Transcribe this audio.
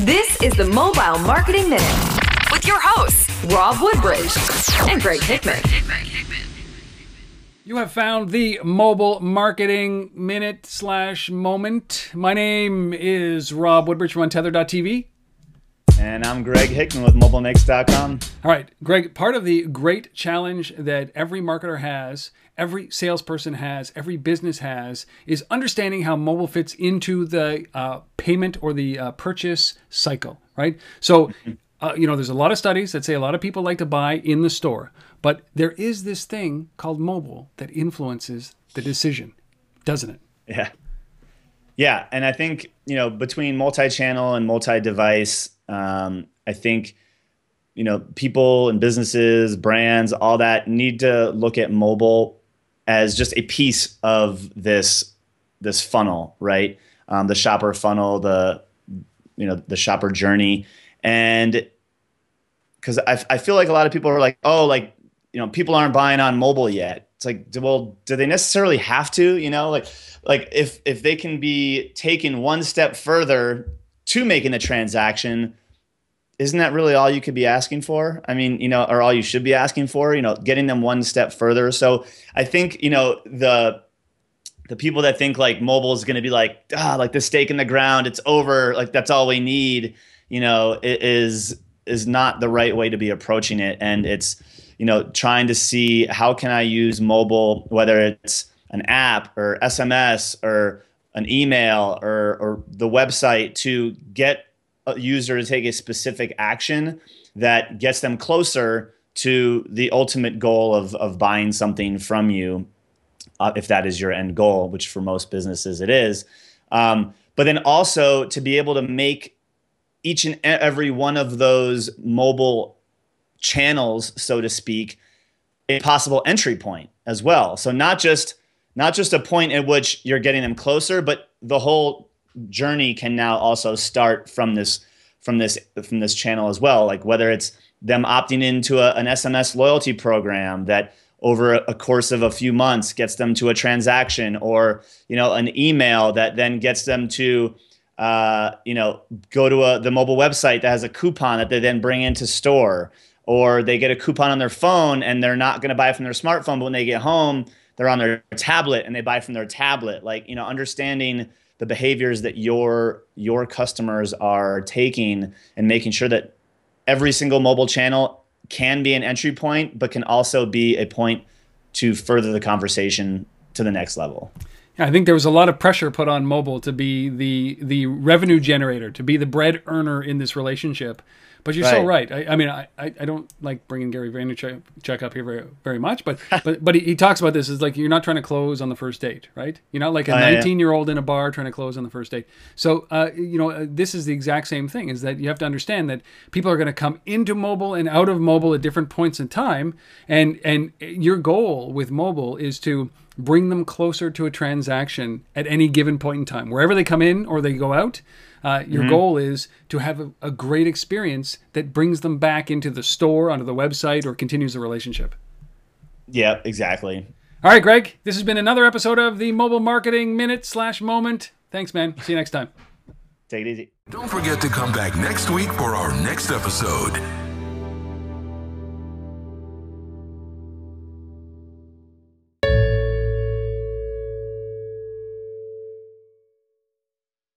This is the Mobile Marketing Minute with your hosts, Rob Woodbridge and Greg Hickman. You have found the mobile marketing minute slash moment. My name is Rob Woodbridge from Untether.tv. And I'm Greg Hickman with MobileNext.com. All right, Greg, part of the great challenge that every marketer has, every salesperson has, every business has, is understanding how mobile fits into the uh, payment or the uh, purchase cycle, right? So, uh, you know, there's a lot of studies that say a lot of people like to buy in the store, but there is this thing called mobile that influences the decision, doesn't it? Yeah. Yeah. And I think, you know, between multi channel and multi device, um, I think you know people and businesses, brands, all that need to look at mobile as just a piece of this this funnel, right? Um, the shopper funnel, the you know the shopper journey, and because I, I feel like a lot of people are like, oh, like you know, people aren't buying on mobile yet. It's like, well, do they necessarily have to? You know, like like if if they can be taken one step further to making the transaction, isn't that really all you could be asking for? I mean, you know, or all you should be asking for, you know, getting them one step further. So I think, you know, the the people that think like mobile is going to be like, ah, like the stake in the ground, it's over, like that's all we need, you know, it is is not the right way to be approaching it. And it's, you know, trying to see how can I use mobile, whether it's an app or SMS or an email or, or the website to get a user to take a specific action that gets them closer to the ultimate goal of, of buying something from you, uh, if that is your end goal, which for most businesses it is. Um, but then also to be able to make each and every one of those mobile channels, so to speak, a possible entry point as well. So not just not just a point at which you're getting them closer, but the whole journey can now also start from this from this from this channel as well. Like whether it's them opting into a, an SMS loyalty program that over a course of a few months gets them to a transaction, or you know an email that then gets them to uh, you know go to a, the mobile website that has a coupon that they then bring into store, or they get a coupon on their phone and they're not going to buy it from their smartphone, but when they get home they're on their tablet and they buy from their tablet. Like, you know, understanding the behaviors that your your customers are taking and making sure that every single mobile channel can be an entry point, but can also be a point to further the conversation to the next level. I think there was a lot of pressure put on mobile to be the the revenue generator, to be the bread earner in this relationship. But you're right. so right. I, I mean, I, I don't like bringing Gary Vaynerchuk up here very very much, but but but he, he, talks about this is like you're not trying to close on the first date, right? You're not like a 19 year old in a bar trying to close on the first date. So uh, you know, uh, this is the exact same thing. Is that you have to understand that people are going to come into mobile and out of mobile at different points in time, and and your goal with mobile is to bring them closer to a transaction at any given point in time, wherever they come in or they go out. Uh, your mm-hmm. goal is to have a, a, great experience that brings them back into the store, onto the website, or continues the relationship. Yeah, exactly. All right, Greg. This has been another episode of the Mobile Marketing Minute slash Moment. Thanks, man. See you next time. Take it easy. Don't forget to come back next week for our next episode.